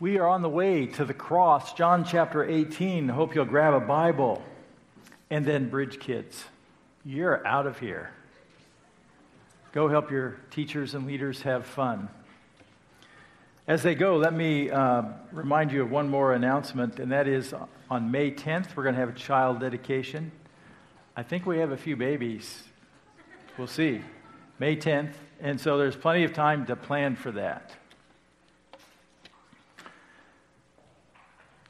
We are on the way to the cross, John chapter 18. Hope you'll grab a Bible. And then, Bridge Kids, you're out of here. Go help your teachers and leaders have fun. As they go, let me uh, remind you of one more announcement, and that is on May 10th, we're going to have a child dedication. I think we have a few babies. We'll see. May 10th, and so there's plenty of time to plan for that.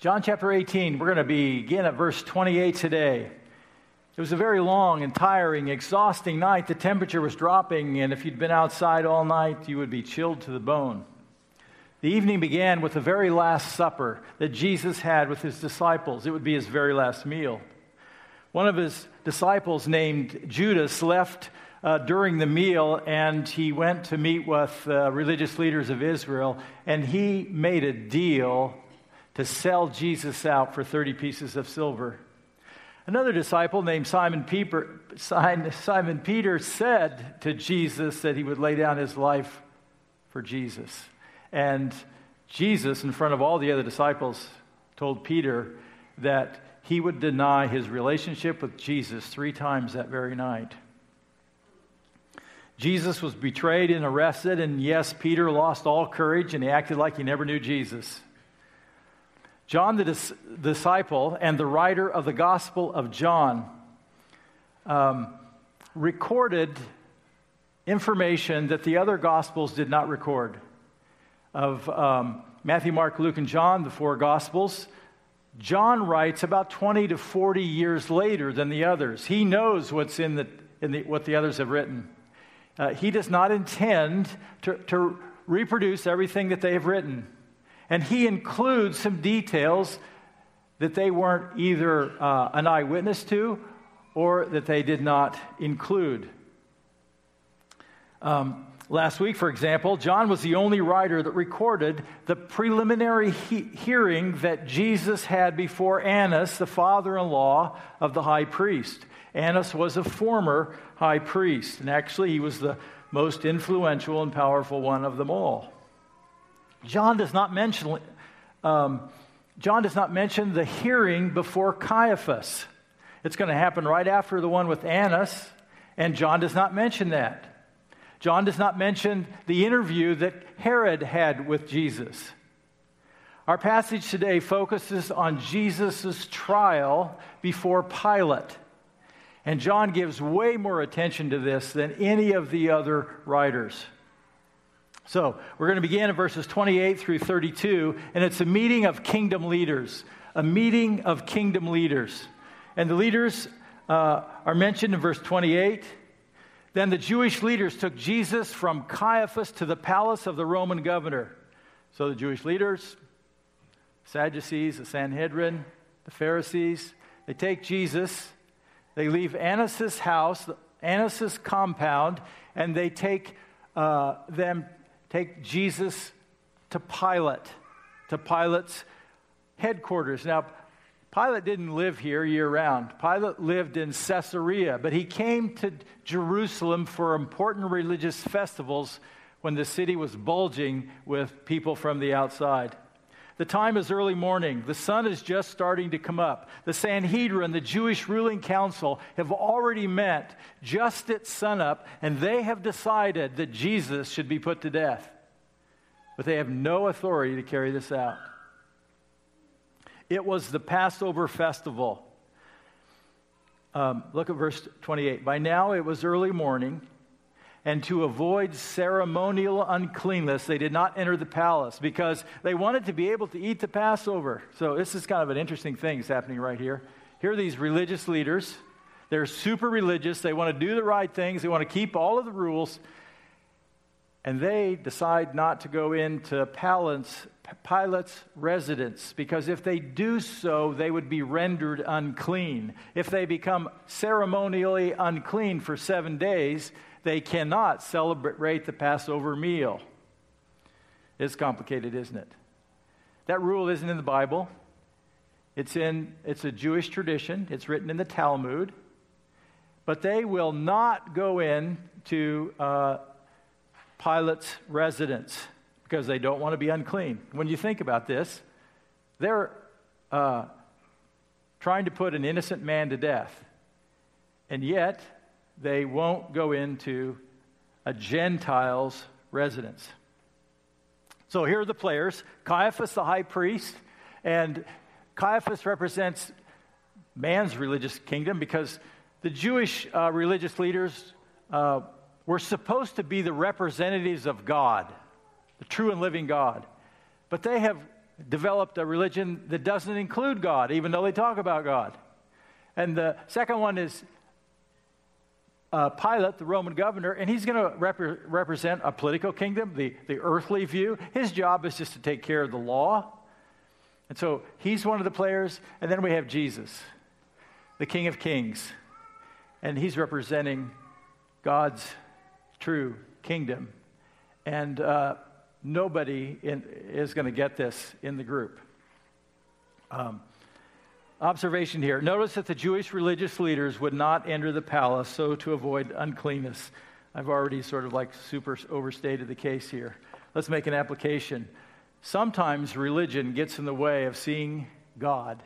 John chapter 18, we're going to begin at verse 28 today. It was a very long and tiring, exhausting night. The temperature was dropping, and if you'd been outside all night, you would be chilled to the bone. The evening began with the very last supper that Jesus had with his disciples. It would be his very last meal. One of his disciples, named Judas, left uh, during the meal and he went to meet with uh, religious leaders of Israel, and he made a deal to sell Jesus out for 30 pieces of silver. Another disciple named Simon Peter, Simon Peter said to Jesus that he would lay down his life for Jesus. And Jesus, in front of all the other disciples, told Peter that he would deny his relationship with Jesus three times that very night. Jesus was betrayed and arrested, and yes, Peter lost all courage and he acted like he never knew Jesus. John, the dis- disciple and the writer of the Gospel of John, um, recorded information that the other Gospels did not record. Of um, Matthew, Mark, Luke, and John, the four Gospels, John writes about 20 to 40 years later than the others. He knows what's in, the, in the, what the others have written. Uh, he does not intend to, to reproduce everything that they have written. And he includes some details that they weren't either uh, an eyewitness to or that they did not include. Um, last week, for example, John was the only writer that recorded the preliminary he- hearing that Jesus had before Annas, the father in law of the high priest. Annas was a former high priest, and actually, he was the most influential and powerful one of them all. John does not mention, um, John does not mention the hearing before Caiaphas. It's going to happen right after the one with Annas, and John does not mention that. John does not mention the interview that Herod had with Jesus. Our passage today focuses on Jesus' trial before Pilate. And John gives way more attention to this than any of the other writers. So, we're going to begin in verses 28 through 32, and it's a meeting of kingdom leaders. A meeting of kingdom leaders. And the leaders uh, are mentioned in verse 28. Then the Jewish leaders took Jesus from Caiaphas to the palace of the Roman governor. So the Jewish leaders, Sadducees, the Sanhedrin, the Pharisees, they take Jesus, they leave Annas' house, Annas' compound, and they take uh, them take Jesus to Pilate, to Pilate's headquarters. Now, Pilate didn't live here year round. Pilate lived in Caesarea, but he came to Jerusalem for important religious festivals when the city was bulging with people from the outside. The time is early morning. The sun is just starting to come up. The Sanhedrin, the Jewish ruling council, have already met just at sunup, and they have decided that Jesus should be put to death. But they have no authority to carry this out. It was the Passover festival. Um, look at verse 28. By now it was early morning and to avoid ceremonial uncleanness, they did not enter the palace because they wanted to be able to eat the Passover. So, this is kind of an interesting thing that's happening right here. Here are these religious leaders. They're super religious. They want to do the right things, they want to keep all of the rules. And they decide not to go into Pilate's, Pilate's residence because if they do so, they would be rendered unclean. If they become ceremonially unclean for seven days, they cannot celebrate the Passover meal. It's complicated, isn't it? That rule isn't in the Bible. It's in it's a Jewish tradition. It's written in the Talmud. But they will not go in to uh, Pilate's residence because they don't want to be unclean. When you think about this, they're uh, trying to put an innocent man to death, and yet they won't go into a Gentile's residence. So here are the players Caiaphas, the high priest, and Caiaphas represents man's religious kingdom because the Jewish uh, religious leaders uh, were supposed to be the representatives of God, the true and living God. But they have developed a religion that doesn't include God, even though they talk about God. And the second one is uh, Pilate, the Roman governor, and he's going to rep- represent a political kingdom, the, the earthly view. His job is just to take care of the law. And so he's one of the players. And then we have Jesus, the King of Kings. And he's representing God's true kingdom. And uh, nobody in, is going to get this in the group. Um, observation here notice that the Jewish religious leaders would not enter the palace so to avoid uncleanness. I've already sort of like super overstated the case here. Let's make an application. Sometimes religion gets in the way of seeing God.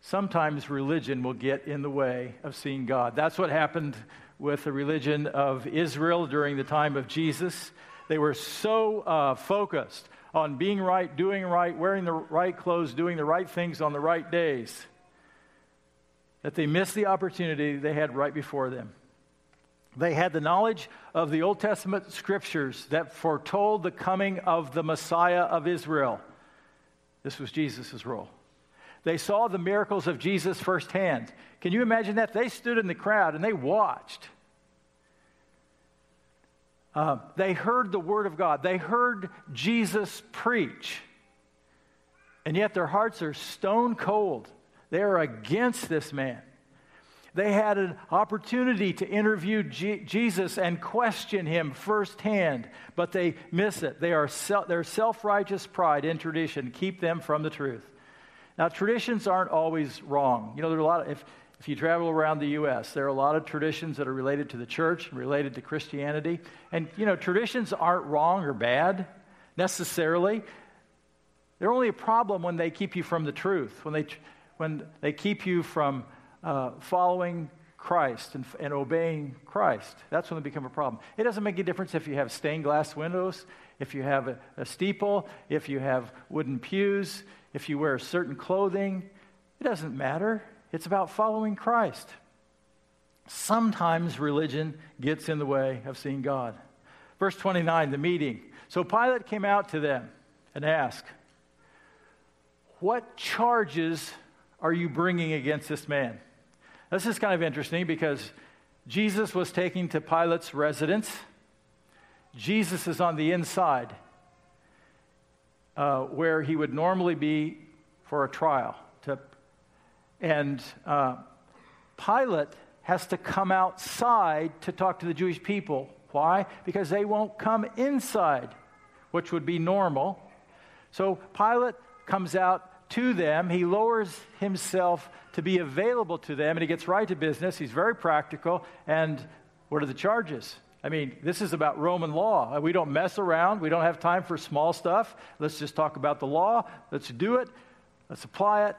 Sometimes religion will get in the way of seeing God. That's what happened with the religion of Israel during the time of Jesus. They were so uh, focused on being right, doing right, wearing the right clothes, doing the right things on the right days that they missed the opportunity they had right before them. They had the knowledge of the Old Testament scriptures that foretold the coming of the Messiah of Israel. This was Jesus' role. They saw the miracles of Jesus firsthand. Can you imagine that? They stood in the crowd and they watched. Uh, they heard the word of God, they heard Jesus preach. And yet their hearts are stone cold. They are against this man. They had an opportunity to interview G- Jesus and question him firsthand, but they miss it. They are se- their self righteous pride and tradition keep them from the truth. Now, traditions aren't always wrong. You know, there are a lot of, if, if you travel around the U.S., there are a lot of traditions that are related to the church, and related to Christianity. And, you know, traditions aren't wrong or bad necessarily. They're only a problem when they keep you from the truth, when they, when they keep you from uh, following Christ and, and obeying Christ. That's when they become a problem. It doesn't make a difference if you have stained glass windows, if you have a, a steeple, if you have wooden pews, if you wear certain clothing. It doesn't matter. It's about following Christ. Sometimes religion gets in the way of seeing God. Verse 29, the meeting. So Pilate came out to them and asked, What charges are you bringing against this man? This is kind of interesting because Jesus was taken to Pilate's residence. Jesus is on the inside uh, where he would normally be for a trial. And uh, Pilate has to come outside to talk to the Jewish people. Why? Because they won't come inside, which would be normal. So Pilate comes out to them. He lowers himself to be available to them, and he gets right to business. He's very practical. And what are the charges? I mean, this is about Roman law. We don't mess around. We don't have time for small stuff. Let's just talk about the law. Let's do it. Let's apply it.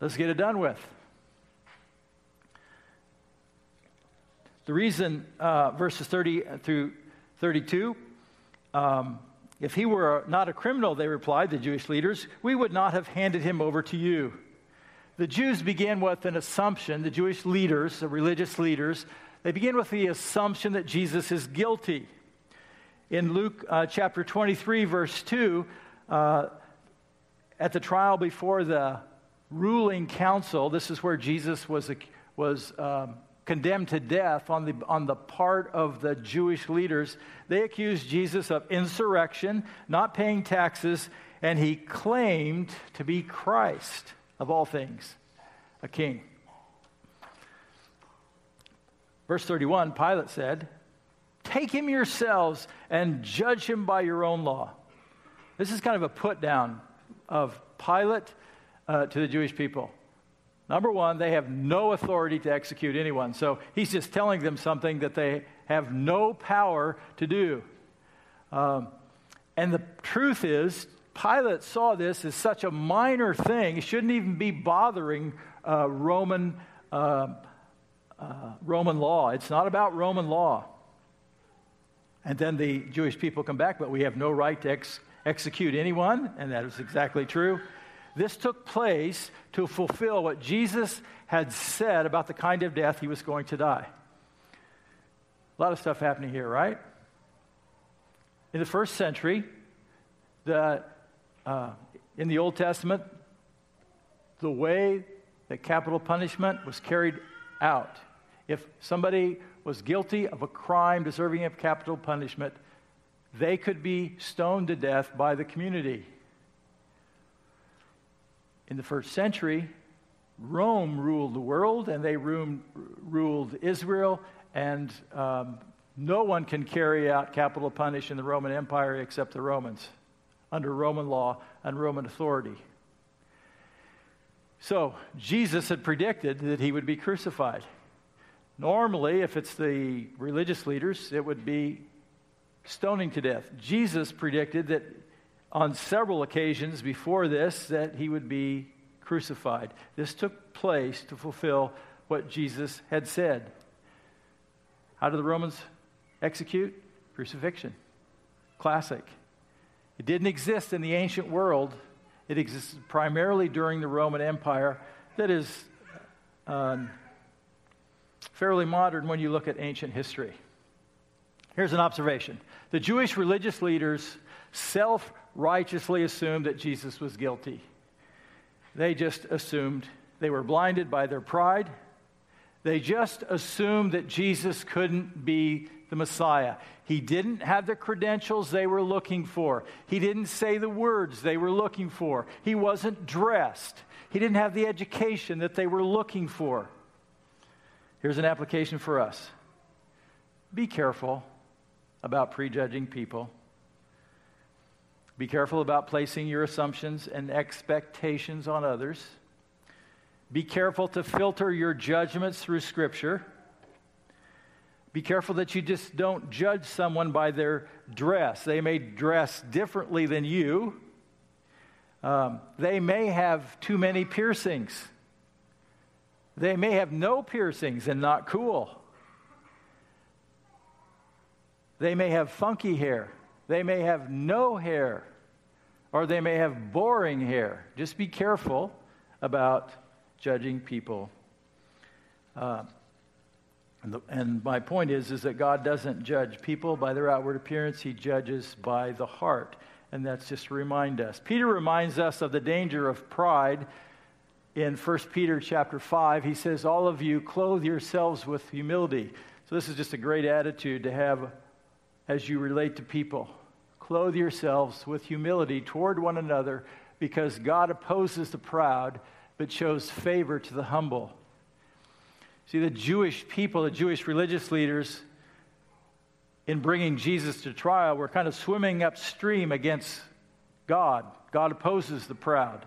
Let's get it done with. The reason, uh, verses 30 through 32, um, if he were not a criminal, they replied, the Jewish leaders, we would not have handed him over to you. The Jews began with an assumption, the Jewish leaders, the religious leaders, they begin with the assumption that Jesus is guilty. In Luke uh, chapter 23, verse 2, uh, at the trial before the ruling council, this is where Jesus was, was um, condemned to death on the, on the part of the Jewish leaders. They accused Jesus of insurrection, not paying taxes, and he claimed to be Christ, of all things, a king. Verse 31 Pilate said, Take him yourselves and judge him by your own law. This is kind of a put down of Pilate uh, to the Jewish people. Number one, they have no authority to execute anyone. So he's just telling them something that they have no power to do. Um, And the truth is, Pilate saw this as such a minor thing, it shouldn't even be bothering uh, Roman, uh, uh, Roman law. It's not about Roman law. And then the Jewish people come back, but we have no right to ex- execute anyone, and that is exactly true. This took place to fulfill what Jesus had said about the kind of death he was going to die. A lot of stuff happening here, right? In the first century, the uh, in the Old Testament, the way that capital punishment was carried out. If somebody was guilty of a crime deserving of capital punishment, they could be stoned to death by the community. In the first century, Rome ruled the world and they ruled Israel, and um, no one can carry out capital punishment in the Roman Empire except the Romans under Roman law and Roman authority. So, Jesus had predicted that he would be crucified. Normally, if it's the religious leaders, it would be stoning to death. Jesus predicted that on several occasions before this that he would be crucified. This took place to fulfill what Jesus had said. How did the Romans execute? Crucifixion. Classic. It didn't exist in the ancient world, it existed primarily during the Roman Empire. That is um, fairly modern when you look at ancient history. Here's an observation the Jewish religious leaders self righteously assumed that Jesus was guilty. They just assumed they were blinded by their pride. They just assumed that Jesus couldn't be the Messiah. He didn't have the credentials they were looking for. He didn't say the words they were looking for. He wasn't dressed. He didn't have the education that they were looking for. Here's an application for us be careful about prejudging people. Be careful about placing your assumptions and expectations on others. Be careful to filter your judgments through Scripture. Be careful that you just don't judge someone by their dress. They may dress differently than you. Um, they may have too many piercings. They may have no piercings and not cool. They may have funky hair. They may have no hair. Or they may have boring hair. Just be careful about judging people. Uh, and, the, and, my point is, is that God doesn't judge people by their outward appearance, He judges by the heart. And that's just to remind us. Peter reminds us of the danger of pride in 1 Peter chapter 5. He says, All of you clothe yourselves with humility. So this is just a great attitude to have as you relate to people. Clothe yourselves with humility toward one another because God opposes the proud but shows favor to the humble. See, the Jewish people, the Jewish religious leaders, in bringing Jesus to trial, were kind of swimming upstream against God. God opposes the proud.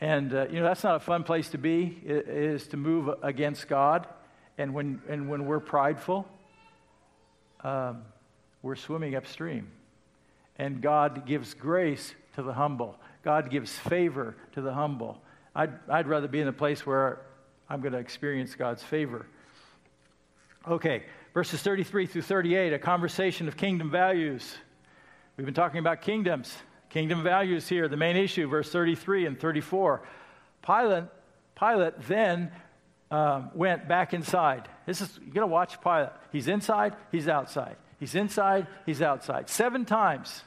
And, uh, you know, that's not a fun place to be, is to move against God. And when, and when we're prideful, um, we're swimming upstream. And God gives grace to the humble, God gives favor to the humble. I'd, I'd rather be in a place where I'm going to experience God's favor. Okay, verses 33 through 38, a conversation of kingdom values. We've been talking about kingdoms, kingdom values here. The main issue, verse 33 and 34. Pilate, Pilate then um, went back inside. This is, you're going to watch Pilate. He's inside, he's outside. He's inside, he's outside. Seven times.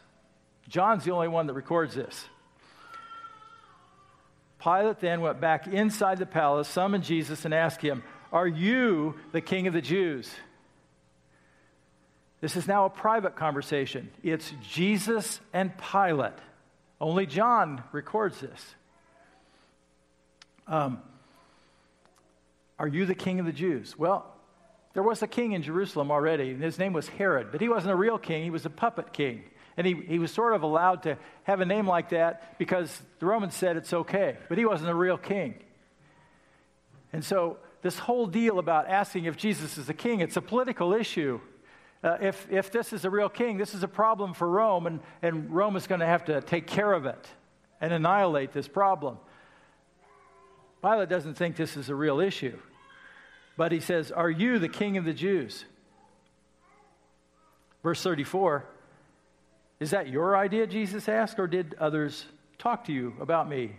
John's the only one that records this. Pilate then went back inside the palace, summoned Jesus, and asked him, Are you the king of the Jews? This is now a private conversation. It's Jesus and Pilate. Only John records this. Um, are you the king of the Jews? Well, there was a king in Jerusalem already, and his name was Herod, but he wasn't a real king, he was a puppet king. And he, he was sort of allowed to have a name like that because the Romans said it's okay, but he wasn't a real king. And so, this whole deal about asking if Jesus is a king, it's a political issue. uh, if, if this is a real king, this is a problem for Rome, and, and Rome is going to have to take care of it and annihilate this problem. Pilate doesn't think this is a real issue, but he says, Are you the king of the Jews? Verse 34 Is that your idea, Jesus asked, or did others talk to you about me?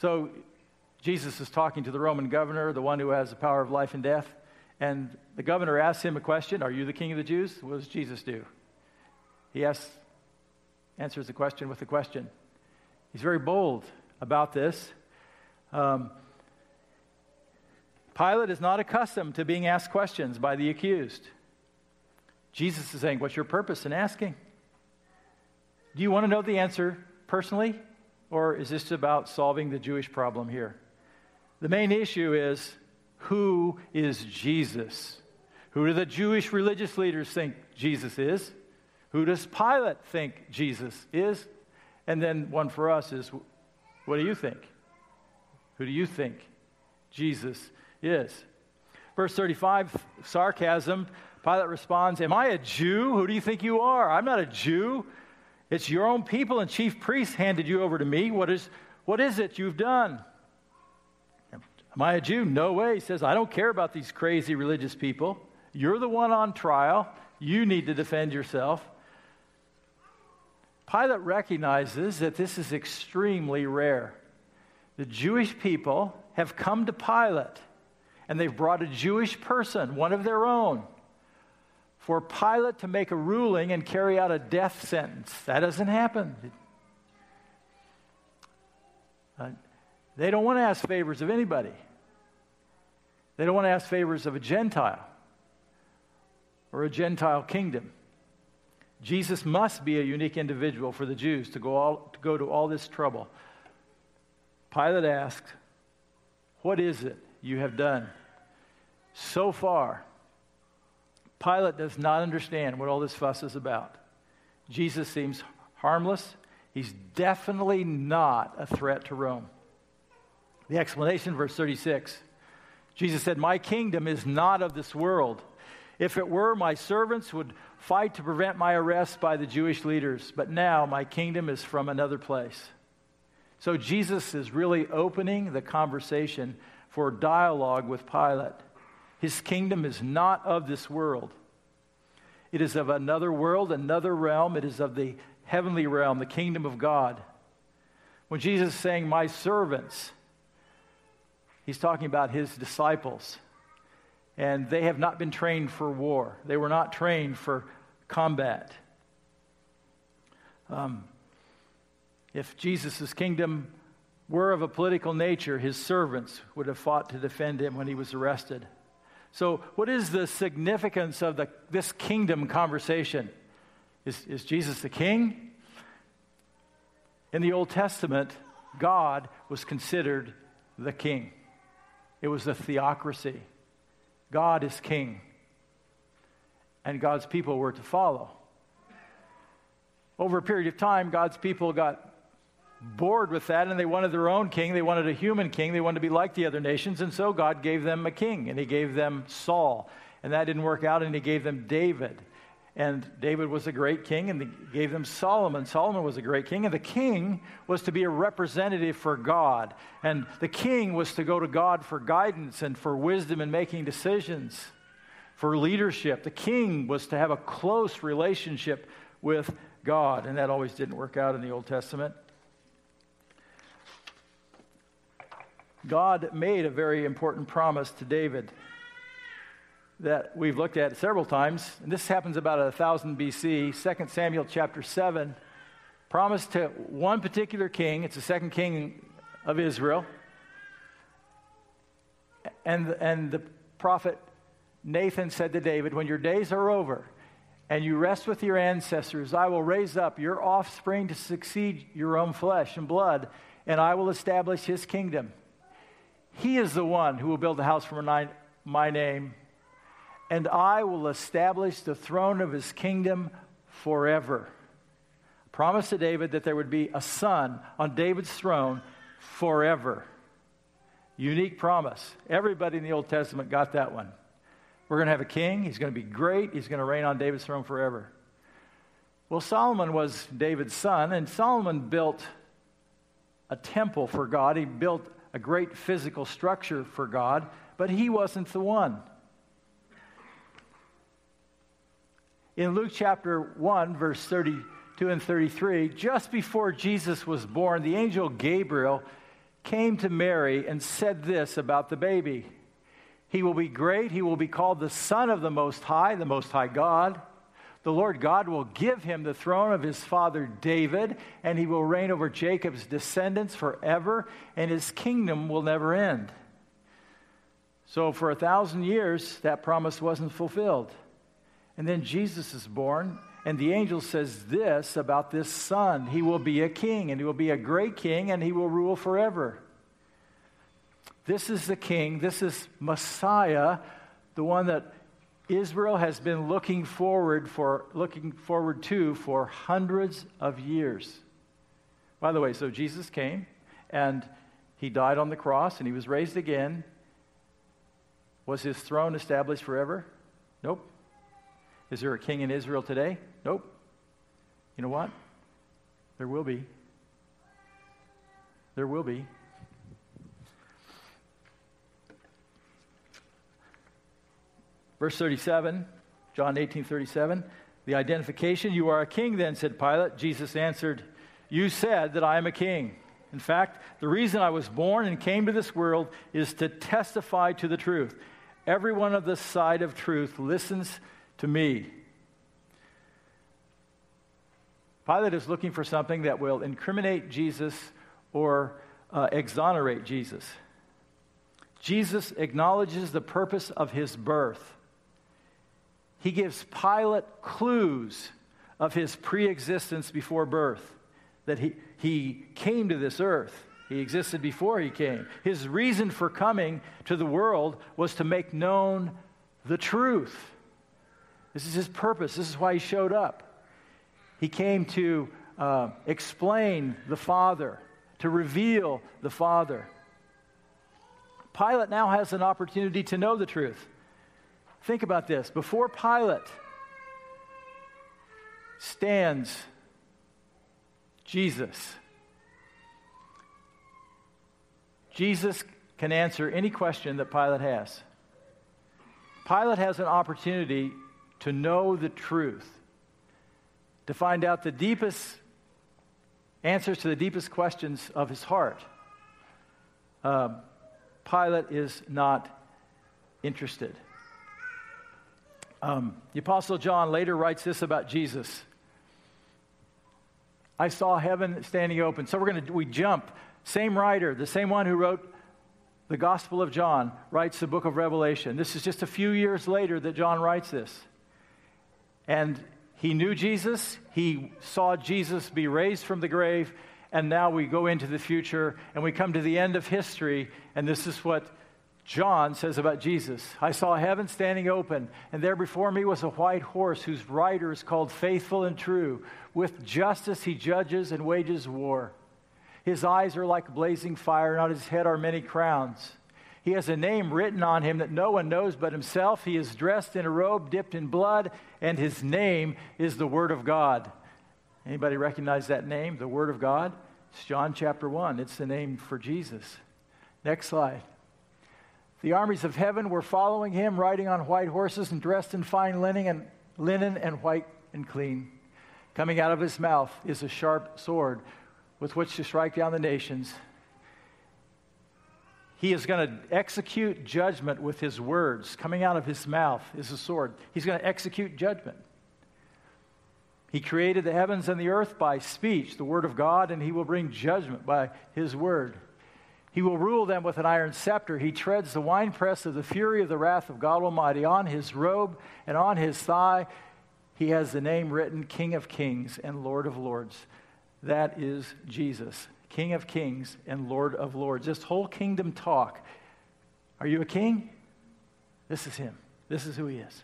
So Jesus is talking to the Roman governor, the one who has the power of life and death. And the governor asks him a question Are you the king of the Jews? What does Jesus do? He asks, answers the question with a question. He's very bold about this. Um, Pilate is not accustomed to being asked questions by the accused. Jesus is saying, What's your purpose in asking? Do you want to know the answer personally? Or is this about solving the Jewish problem here? The main issue is who is Jesus? Who do the Jewish religious leaders think Jesus is? Who does Pilate think Jesus is? And then one for us is what do you think? Who do you think Jesus is? Verse 35, sarcasm. Pilate responds, Am I a Jew? Who do you think you are? I'm not a Jew. It's your own people and chief priests handed you over to me. What is, what is it you've done? Am I a Jew? No way. He says, I don't care about these crazy religious people. You're the one on trial. You need to defend yourself. Pilate recognizes that this is extremely rare. The Jewish people have come to Pilate and they've brought a Jewish person, one of their own, for Pilate to make a ruling and carry out a death sentence. That doesn't happen. Uh, they don't want to ask favors of anybody. They don't want to ask favors of a Gentile or a Gentile kingdom. Jesus must be a unique individual for the Jews to go, all, to go to all this trouble. Pilate asked, What is it you have done? So far, Pilate does not understand what all this fuss is about. Jesus seems harmless. He's definitely not a threat to Rome. The explanation, verse 36 Jesus said, My kingdom is not of this world. If it were, my servants would fight to prevent my arrest by the Jewish leaders, but now my kingdom is from another place. So Jesus is really opening the conversation for dialogue with Pilate. His kingdom is not of this world. It is of another world, another realm. It is of the heavenly realm, the kingdom of God. When Jesus is saying, My servants, he's talking about his disciples. And they have not been trained for war, they were not trained for combat. Um, if Jesus' kingdom were of a political nature, his servants would have fought to defend him when he was arrested. So, what is the significance of the, this kingdom conversation? Is, is Jesus the king? In the Old Testament, God was considered the king. It was a theocracy. God is king, and God's people were to follow. Over a period of time, God's people got bored with that and they wanted their own king. They wanted a human king. They wanted to be like the other nations. And so God gave them a king, and He gave them Saul. And that didn't work out, and He gave them David. And David was a great king, and he gave them Solomon. Solomon was a great king, and the king was to be a representative for God. And the king was to go to God for guidance and for wisdom in making decisions, for leadership. The king was to have a close relationship with God, and that always didn't work out in the Old Testament. God made a very important promise to David that we've looked at several times, and this happens about 1000 BC, 2 Samuel chapter 7, promised to one particular king, it's the second king of Israel, and, and the prophet Nathan said to David, When your days are over and you rest with your ancestors, I will raise up your offspring to succeed your own flesh and blood, and I will establish his kingdom. He is the one who will build a house for my name and I will establish the throne of his kingdom forever. Promise to David that there would be a son on David's throne forever. Unique promise. Everybody in the Old Testament got that one. We're going to have a king. He's going to be great. He's going to reign on David's throne forever. Well, Solomon was David's son, and Solomon built a temple for God. He built a great physical structure for God, but he wasn't the one. In Luke chapter 1, verse 32 and 33, just before Jesus was born, the angel Gabriel came to Mary and said this about the baby He will be great, he will be called the Son of the Most High, the Most High God. The Lord God will give him the throne of his father David, and he will reign over Jacob's descendants forever, and his kingdom will never end. So, for a thousand years, that promise wasn't fulfilled. And then Jesus is born, and the angel says this about this son He will be a king, and he will be a great king, and he will rule forever. This is the king, this is Messiah, the one that Israel has been looking forward for looking forward to for hundreds of years. By the way, so Jesus came and he died on the cross and he was raised again. Was his throne established forever? Nope. Is there a king in Israel today? Nope. You know what? There will be. There will be. Verse 37, John 18 37, the identification, you are a king then, said Pilate. Jesus answered, You said that I am a king. In fact, the reason I was born and came to this world is to testify to the truth. Everyone of the side of truth listens to me. Pilate is looking for something that will incriminate Jesus or uh, exonerate Jesus. Jesus acknowledges the purpose of his birth. He gives Pilate clues of his pre existence before birth, that he, he came to this earth. He existed before he came. His reason for coming to the world was to make known the truth. This is his purpose. This is why he showed up. He came to uh, explain the Father, to reveal the Father. Pilate now has an opportunity to know the truth. Think about this. Before Pilate stands Jesus. Jesus can answer any question that Pilate has. Pilate has an opportunity to know the truth, to find out the deepest answers to the deepest questions of his heart. Uh, Pilate is not interested. Um, the Apostle John later writes this about Jesus. I saw heaven standing open. So we're going to we jump. Same writer, the same one who wrote the Gospel of John, writes the book of Revelation. This is just a few years later that John writes this. And he knew Jesus, he saw Jesus be raised from the grave, and now we go into the future and we come to the end of history, and this is what John says about Jesus I saw heaven standing open, and there before me was a white horse whose rider is called Faithful and True. With justice he judges and wages war. His eyes are like blazing fire, and on his head are many crowns. He has a name written on him that no one knows but himself. He is dressed in a robe dipped in blood, and his name is the Word of God. Anybody recognize that name, the Word of God? It's John chapter 1. It's the name for Jesus. Next slide. The armies of heaven were following him, riding on white horses and dressed in fine linen and, linen and white and clean. Coming out of his mouth is a sharp sword with which to strike down the nations. He is going to execute judgment with his words. Coming out of his mouth is a sword. He's going to execute judgment. He created the heavens and the earth by speech, the word of God, and he will bring judgment by his word. He will rule them with an iron scepter. He treads the winepress of the fury of the wrath of God Almighty. On his robe and on his thigh, he has the name written King of Kings and Lord of Lords. That is Jesus, King of Kings and Lord of Lords. This whole kingdom talk. Are you a king? This is him. This is who he is.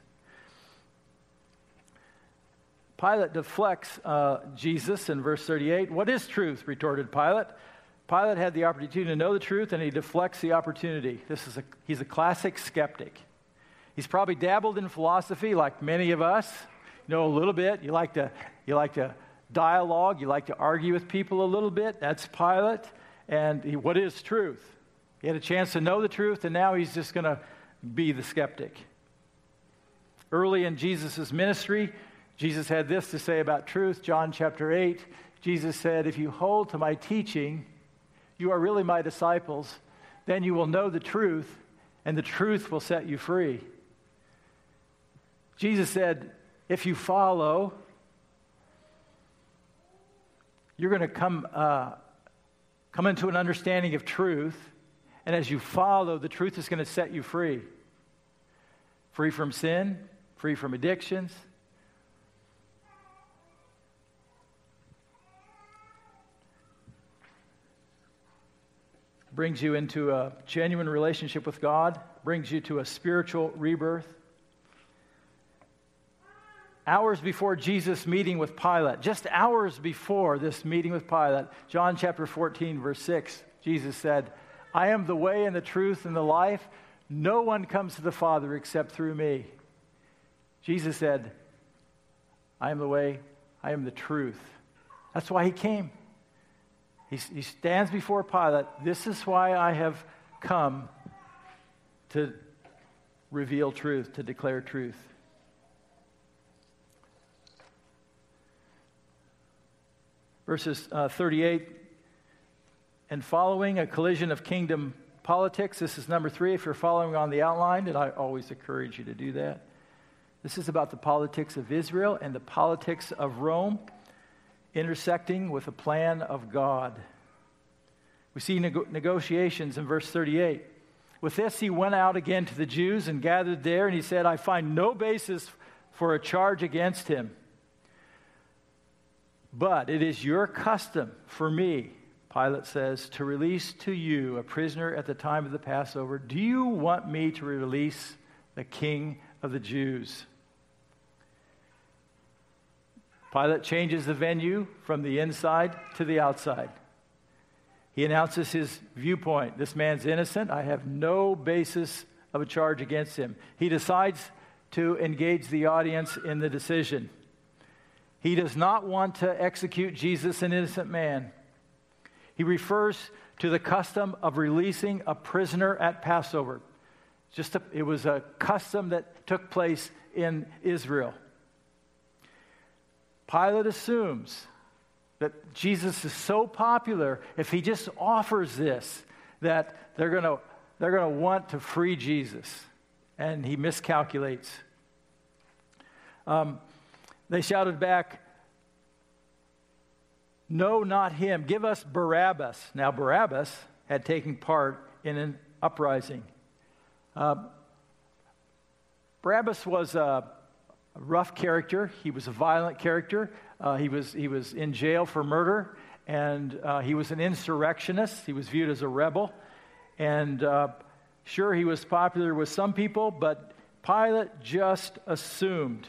Pilate deflects uh, Jesus in verse 38. What is truth? retorted Pilate. Pilate had the opportunity to know the truth and he deflects the opportunity. This is a, he's a classic skeptic. He's probably dabbled in philosophy like many of us. You know a little bit. You like to, you like to dialogue, you like to argue with people a little bit. That's Pilate. And he, what is truth? He had a chance to know the truth, and now he's just going to be the skeptic. Early in Jesus' ministry, Jesus had this to say about truth. John chapter 8, Jesus said, If you hold to my teaching, you are really my disciples. Then you will know the truth, and the truth will set you free. Jesus said, If you follow, you're going to come, uh, come into an understanding of truth. And as you follow, the truth is going to set you free free from sin, free from addictions. Brings you into a genuine relationship with God, brings you to a spiritual rebirth. Hours before Jesus' meeting with Pilate, just hours before this meeting with Pilate, John chapter 14, verse 6, Jesus said, I am the way and the truth and the life. No one comes to the Father except through me. Jesus said, I am the way, I am the truth. That's why he came. He, he stands before Pilate. This is why I have come to reveal truth, to declare truth. Verses uh, 38 and following a collision of kingdom politics. This is number three if you're following on the outline, and I always encourage you to do that. This is about the politics of Israel and the politics of Rome intersecting with the plan of God. We see nego- negotiations in verse 38. With this, he went out again to the Jews and gathered there, and he said, I find no basis for a charge against him. But it is your custom for me Pilate says, to release to you a prisoner at the time of the Passover. Do you want me to release the king of the Jews? Pilate changes the venue from the inside to the outside. He announces his viewpoint. This man's innocent. I have no basis of a charge against him. He decides to engage the audience in the decision. He does not want to execute Jesus, an innocent man. He refers to the custom of releasing a prisoner at Passover. Just a, it was a custom that took place in Israel. Pilate assumes that Jesus is so popular, if he just offers this, that they're going to they're going to want to free Jesus. And he miscalculates. Um, they shouted back, no, not him. Give us Barabbas. Now, Barabbas had taken part in an uprising. Uh, Barabbas was a rough character, he was a violent character. Uh, he, was, he was in jail for murder, and uh, he was an insurrectionist. He was viewed as a rebel. And uh, sure, he was popular with some people, but Pilate just assumed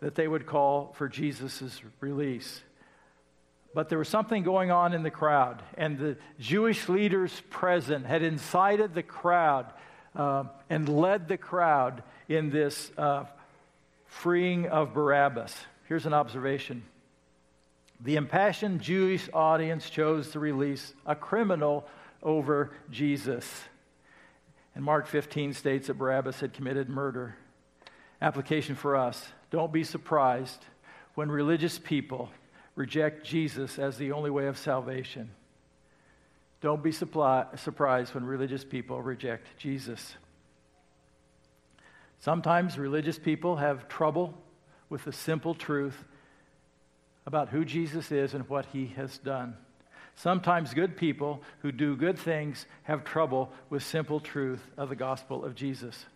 that they would call for Jesus' release. But there was something going on in the crowd, and the Jewish leaders present had incited the crowd uh, and led the crowd in this uh, freeing of Barabbas. Here's an observation the impassioned Jewish audience chose to release a criminal over Jesus. And Mark 15 states that Barabbas had committed murder. Application for us don't be surprised when religious people reject Jesus as the only way of salvation. Don't be supply, surprised when religious people reject Jesus. Sometimes religious people have trouble with the simple truth about who Jesus is and what he has done. Sometimes good people who do good things have trouble with simple truth of the gospel of Jesus.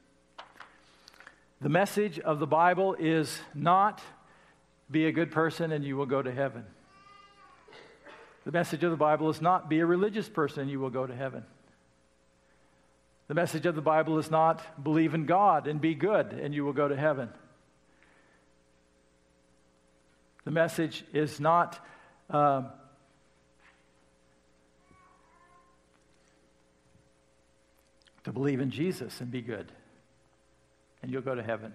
The message of the Bible is not be a good person and you will go to heaven. The message of the Bible is not be a religious person and you will go to heaven. The message of the Bible is not believe in God and be good and you will go to heaven. The message is not um, to believe in Jesus and be good. and you'll go to heaven.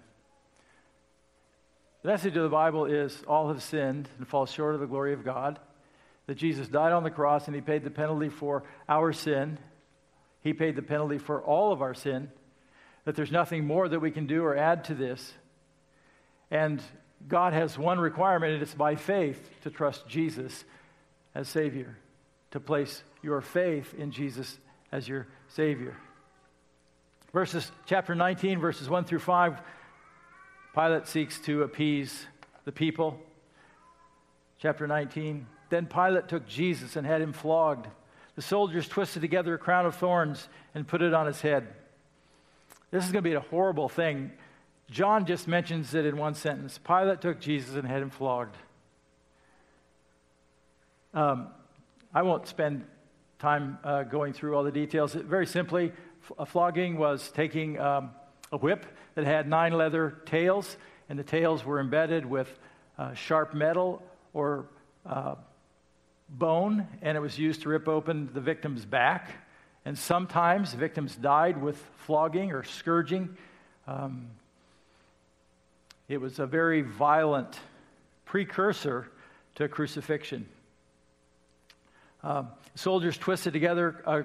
The message of the Bible is all have sinned and fall short of the glory of God. That Jesus died on the cross and he paid the penalty for our sin. He paid the penalty for all of our sin. That there's nothing more that we can do or add to this. And God has one requirement, and it's by faith to trust Jesus as Savior, to place your faith in Jesus as your Savior. Verses chapter 19, verses 1 through 5, Pilate seeks to appease the people. Chapter 19. Then Pilate took Jesus and had him flogged. The soldiers twisted together a crown of thorns and put it on his head. This is going to be a horrible thing. John just mentions it in one sentence. Pilate took Jesus and had him flogged. Um, I won't spend time uh, going through all the details. Very simply, a flogging was taking um, a whip that had nine leather tails, and the tails were embedded with uh, sharp metal or uh, bone, and it was used to rip open the victim's back. And sometimes victims died with flogging or scourging. Um, it was a very violent precursor to crucifixion. Um, soldiers twisted together a,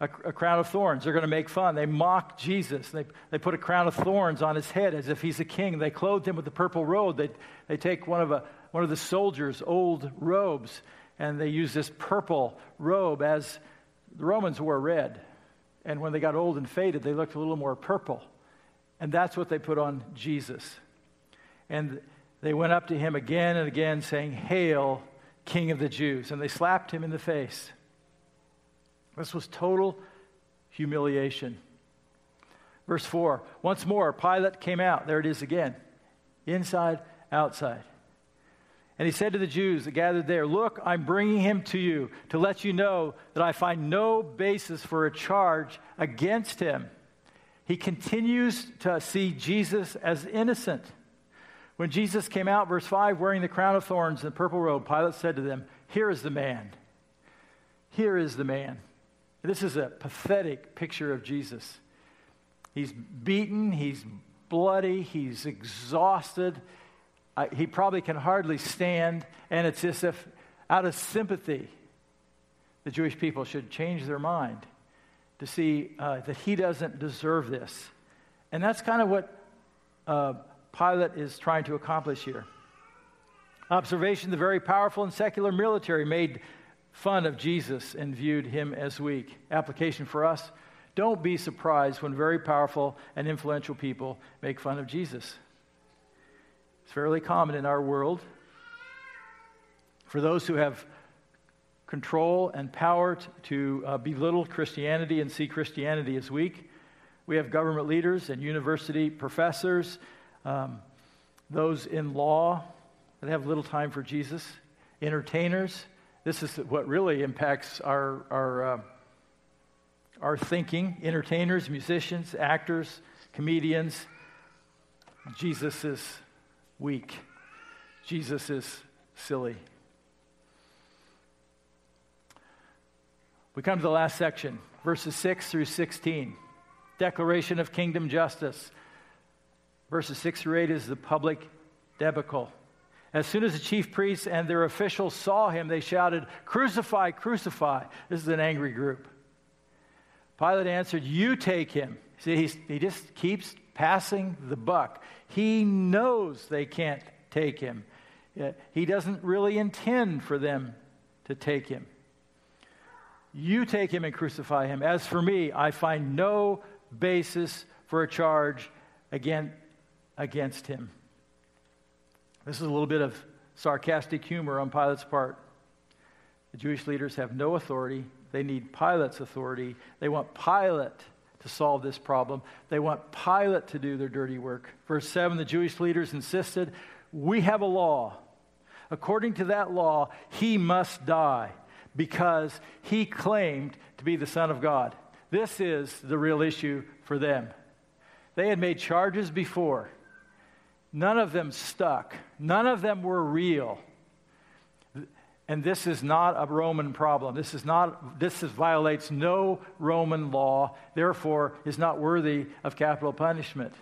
a, a, crown of thorns. They're going to make fun. They mock Jesus. They, they put a crown of thorns on his head as if he's a king. They clothed him with the purple robe. They, they take one of, a, one of the soldiers' old robes and they used this purple robe as the Romans wore red. And when they got old and faded, they looked a little more purple. And that's what they put on Jesus. And they went up to him again and again, saying, Hail, King of the Jews. And they slapped him in the face. This was total humiliation. Verse 4 Once more, Pilate came out. There it is again. Inside, outside. And he said to the Jews that gathered there, Look, I'm bringing him to you to let you know that I find no basis for a charge against him. He continues to see Jesus as innocent. When Jesus came out, verse 5, wearing the crown of thorns and the purple robe, Pilate said to them, Here is the man. Here is the man. This is a pathetic picture of Jesus. He's beaten, he's bloody, he's exhausted. He probably can hardly stand, and it's as if, out of sympathy, the Jewish people should change their mind to see uh, that he doesn't deserve this. And that's kind of what uh, Pilate is trying to accomplish here. Observation the very powerful and secular military made fun of Jesus and viewed him as weak. Application for us don't be surprised when very powerful and influential people make fun of Jesus. It's fairly common in our world for those who have control and power to uh, belittle Christianity and see Christianity as weak. We have government leaders and university professors um, those in law that have little time for Jesus, entertainers. This is what really impacts our, our, uh, our thinking. Entertainers, musicians, actors, comedians. Jesus is weak. Jesus is silly. We come to the last section, verses 6 through 16. Declaration of kingdom justice. Verses 6 through 8 is the public debacle. As soon as the chief priests and their officials saw him, they shouted, Crucify, crucify. This is an angry group. Pilate answered, You take him. See, he just keeps passing the buck. He knows they can't take him. He doesn't really intend for them to take him. You take him and crucify him. As for me, I find no basis for a charge against against him. This is a little bit of sarcastic humor on Pilate's part. The Jewish leaders have no authority. They need Pilate's authority. They want Pilate to solve this problem. They want Pilate to do their dirty work. Verse 7 the Jewish leaders insisted, We have a law. According to that law, he must die because he claimed to be the Son of God. This is the real issue for them. They had made charges before. None of them stuck. None of them were real. And this is not a Roman problem. This is not this is, violates no Roman law, therefore is not worthy of capital punishment.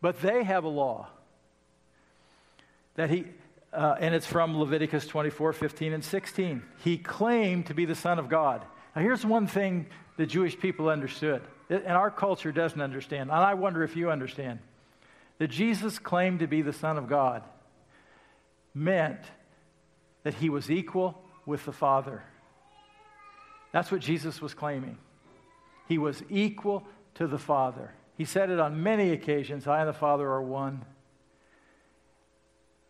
But they have a law that he, uh, and it's from Leviticus 24, 15, and 16. He claimed to be the Son of God. Now, here's one thing the Jewish people understood, and our culture doesn't understand, and I wonder if you understand. That Jesus claimed to be the Son of God meant that he was equal with the Father. That's what Jesus was claiming. He was equal to the Father. He said it on many occasions I and the Father are one.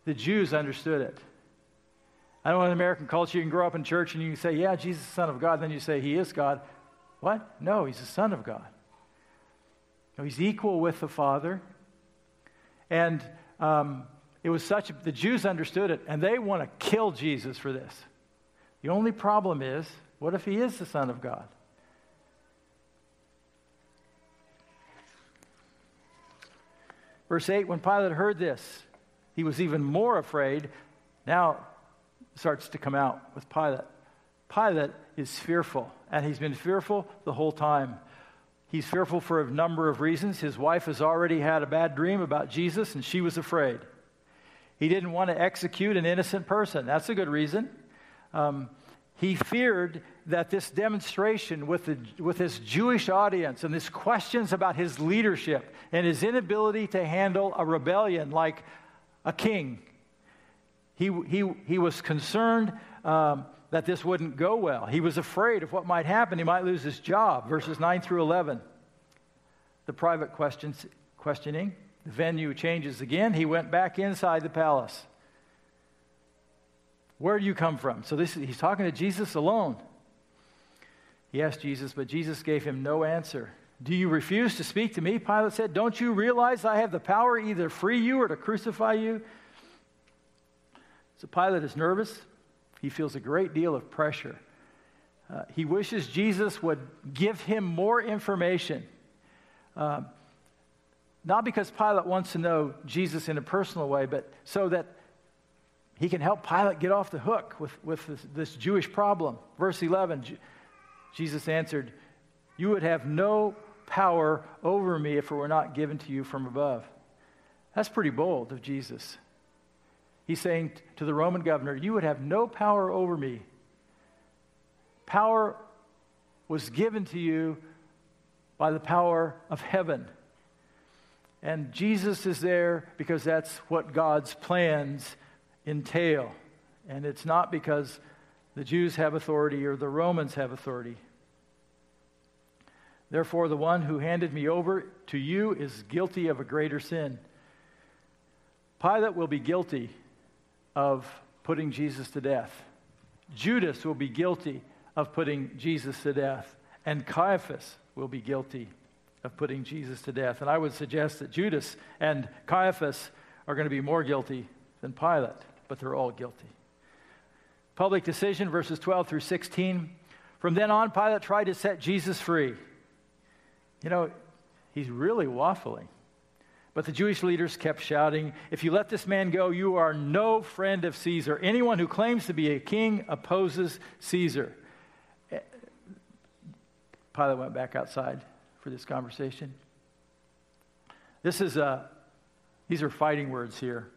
The Jews understood it. I know in American culture, you can grow up in church and you can say, Yeah, Jesus is the Son of God. Then you say, He is God. What? No, He's the Son of God. No, he's equal with the Father. And um, it was such, the Jews understood it, and they want to kill Jesus for this. The only problem is, what if he is the Son of God? Verse 8 When Pilate heard this, he was even more afraid. Now starts to come out with Pilate. Pilate is fearful, and he's been fearful the whole time. He's fearful for a number of reasons. His wife has already had a bad dream about Jesus, and she was afraid. He didn't want to execute an innocent person. That's a good reason. Um, he feared that this demonstration with, the, with his Jewish audience and these questions about his leadership and his inability to handle a rebellion like a king, he, he, he was concerned um, that this wouldn't go well. He was afraid of what might happen. He might lose his job. Verses 9 through 11. The private questions, questioning. The venue changes again. He went back inside the palace. Where do you come from? So this, he's talking to Jesus alone. He asked Jesus, but Jesus gave him no answer. Do you refuse to speak to me? Pilate said. Don't you realize I have the power either free you or to crucify you? So Pilate is nervous. He feels a great deal of pressure. Uh, he wishes Jesus would give him more information. Uh, not because Pilate wants to know Jesus in a personal way, but so that he can help Pilate get off the hook with, with this, this Jewish problem. Verse 11 J- Jesus answered, You would have no power over me if it were not given to you from above. That's pretty bold of Jesus. He's saying to the Roman governor, You would have no power over me. Power was given to you by the power of heaven. And Jesus is there because that's what God's plans entail. And it's not because the Jews have authority or the Romans have authority. Therefore, the one who handed me over to you is guilty of a greater sin. Pilate will be guilty of putting Jesus to death. Judas will be guilty of putting Jesus to death. And Caiaphas will be guilty of putting Jesus to death. And I would suggest that Judas and Caiaphas are going to be more guilty than Pilate but they're all guilty. Public decision, verses 12 through 16. From then on, Pilate tried to set Jesus free. You know, he's really waffling. But the Jewish leaders kept shouting, If you let this man go, you are no friend of Caesar. Anyone who claims to be a king opposes Caesar. Eh, Pilate went back outside for this conversation. This is a, these are fighting words here.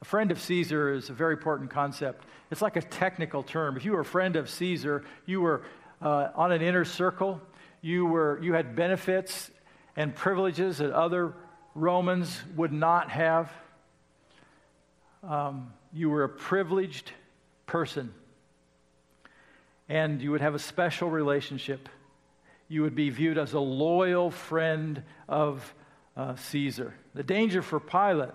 A friend of Caesar is a very important concept. It's like a technical term. If you were a friend of Caesar, you were uh, on an inner circle, you, were, you had benefits and privileges that other Romans would not have. Um, you were a privileged person, and you would have a special relationship. You would be viewed as a loyal friend of uh, Caesar. The danger for Pilate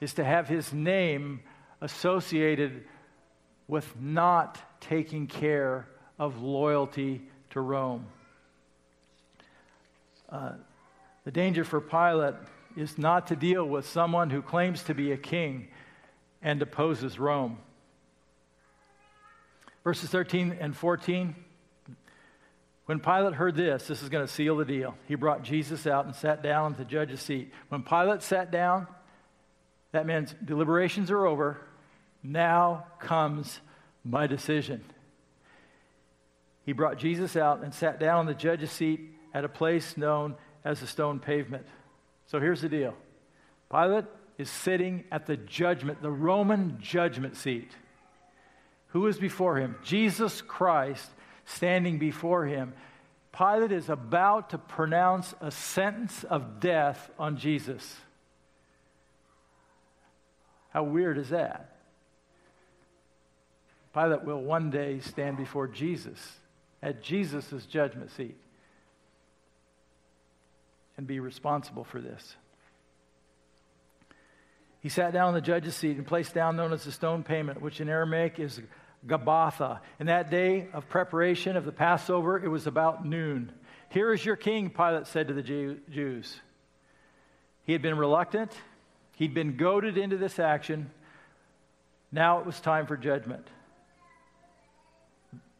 is to have his name associated with not taking care of loyalty to Rome. Uh, the danger for Pilate is not to deal with someone who claims to be a king and opposes Rome. Verses 13 and 14. When Pilate heard this, this is going to seal the deal. He brought Jesus out and sat down at the judge's seat. When Pilate sat down, that means deliberations are over. Now comes my decision. He brought Jesus out and sat down on the judge's seat at a place known as the stone pavement. So here's the deal Pilate is sitting at the judgment, the Roman judgment seat. Who is before him? Jesus Christ standing before him. Pilate is about to pronounce a sentence of death on Jesus. How weird is that? Pilate will one day stand before Jesus at Jesus' judgment seat and be responsible for this. He sat down on the judge's seat and placed down known as the stone pavement, which in Aramaic is Gabbatha. In that day of preparation of the Passover, it was about noon. Here is your king, Pilate said to the Jews. He had been reluctant, he'd been goaded into this action. Now it was time for judgment.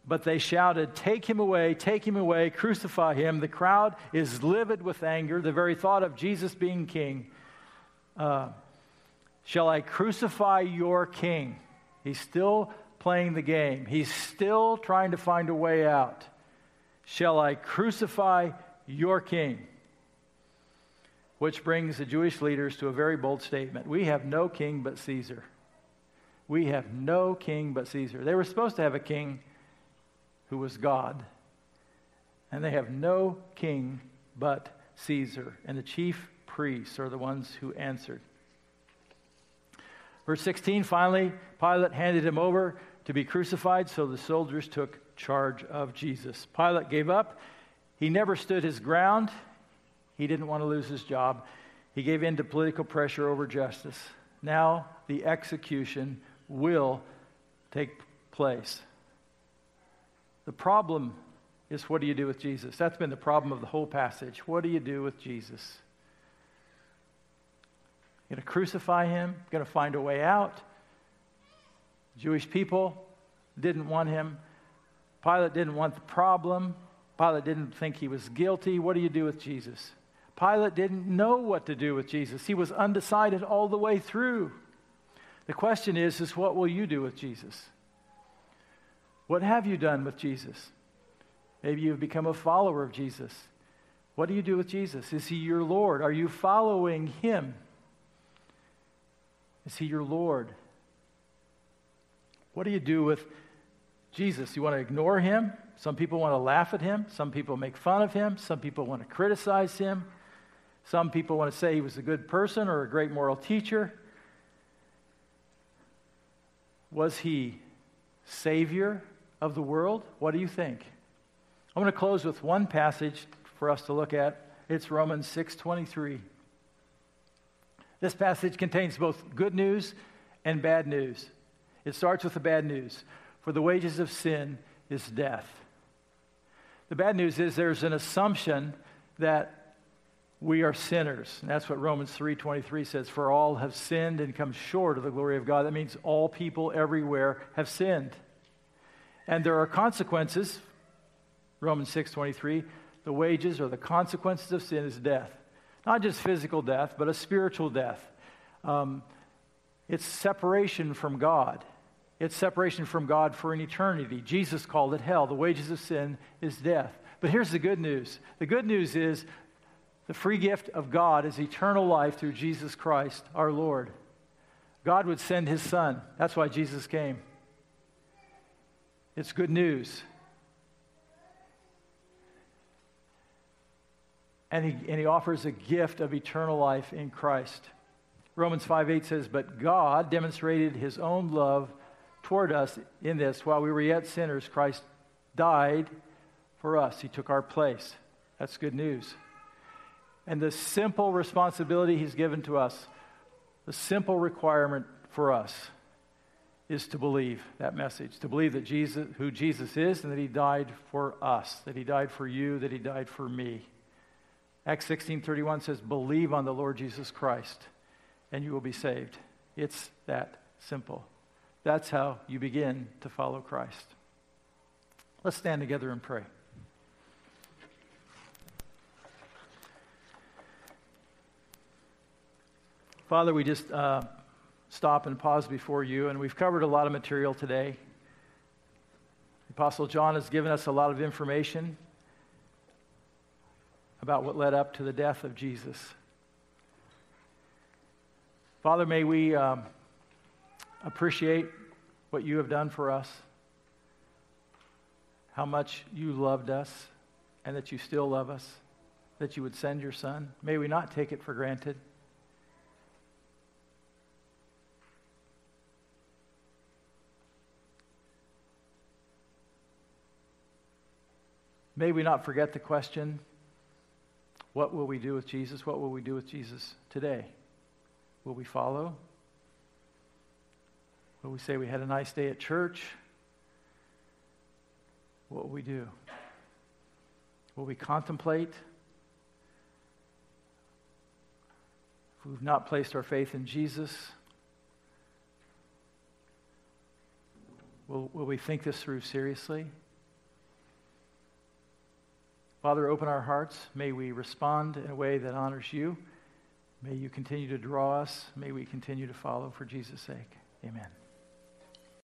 But they shouted, Take him away, take him away, crucify him. The crowd is livid with anger, the very thought of Jesus being king. Uh, Shall I crucify your king? He's still playing the game, he's still trying to find a way out. Shall I crucify your king? Which brings the Jewish leaders to a very bold statement We have no king but Caesar. We have no king but Caesar. They were supposed to have a king who was God, and they have no king but Caesar. And the chief priests are the ones who answered. Verse 16 finally, Pilate handed him over to be crucified, so the soldiers took charge of Jesus. Pilate gave up. He never stood his ground. He didn't want to lose his job. He gave in to political pressure over justice. Now the execution will take place. The problem is what do you do with Jesus? That's been the problem of the whole passage. What do you do with Jesus? You're going to crucify him, You're going to find a way out. Jewish people didn't want him. Pilate didn't want the problem. Pilate didn't think he was guilty. What do you do with Jesus? Pilate didn't know what to do with Jesus. He was undecided all the way through. The question is, is what will you do with Jesus? What have you done with Jesus? Maybe you've become a follower of Jesus. What do you do with Jesus? Is he your Lord? Are you following him? Is he your Lord? What do you do with Jesus? You want to ignore him? Some people want to laugh at him. Some people make fun of him. Some people want to criticize him. Some people want to say he was a good person or a great moral teacher. Was he Savior of the world? What do you think? I'm going to close with one passage for us to look at. It's Romans 6:23. This passage contains both good news and bad news. It starts with the bad news. For the wages of sin is death. The bad news is there's an assumption that we are sinners. And that's what Romans 3:23 says, for all have sinned and come short of the glory of God. That means all people everywhere have sinned. And there are consequences. Romans 6:23, the wages or the consequences of sin is death. Not just physical death, but a spiritual death. Um, it's separation from God. It's separation from God for an eternity. Jesus called it hell. The wages of sin is death. But here's the good news the good news is the free gift of God is eternal life through Jesus Christ, our Lord. God would send his son. That's why Jesus came. It's good news. and he, and he offers a gift of eternal life in Christ. Romans 5 8 says, But God demonstrated his own love toward us in this while we were yet sinners, Christ died for us. He took our place. That's good news. And the simple responsibility he's given to us, the simple requirement for us, is to believe that message, to believe that Jesus, who Jesus is, and that he died for us, that he died for you, that he died for me. Acts 16:31 says, "Believe on the Lord Jesus Christ, and you will be saved." It's that simple. That's how you begin to follow Christ. Let's stand together and pray. Father, we just uh, stop and pause before you, and we've covered a lot of material today. Apostle John has given us a lot of information about what led up to the death of Jesus. Father, may we um, appreciate what you have done for us, how much you loved us, and that you still love us, that you would send your Son. May we not take it for granted. May we not forget the question what will we do with Jesus? What will we do with Jesus today? Will we follow? Will we say we had a nice day at church? What will we do? Will we contemplate? If we've not placed our faith in Jesus, will, will we think this through seriously? Father, open our hearts. May we respond in a way that honors you. May you continue to draw us. May we continue to follow for Jesus' sake. Amen.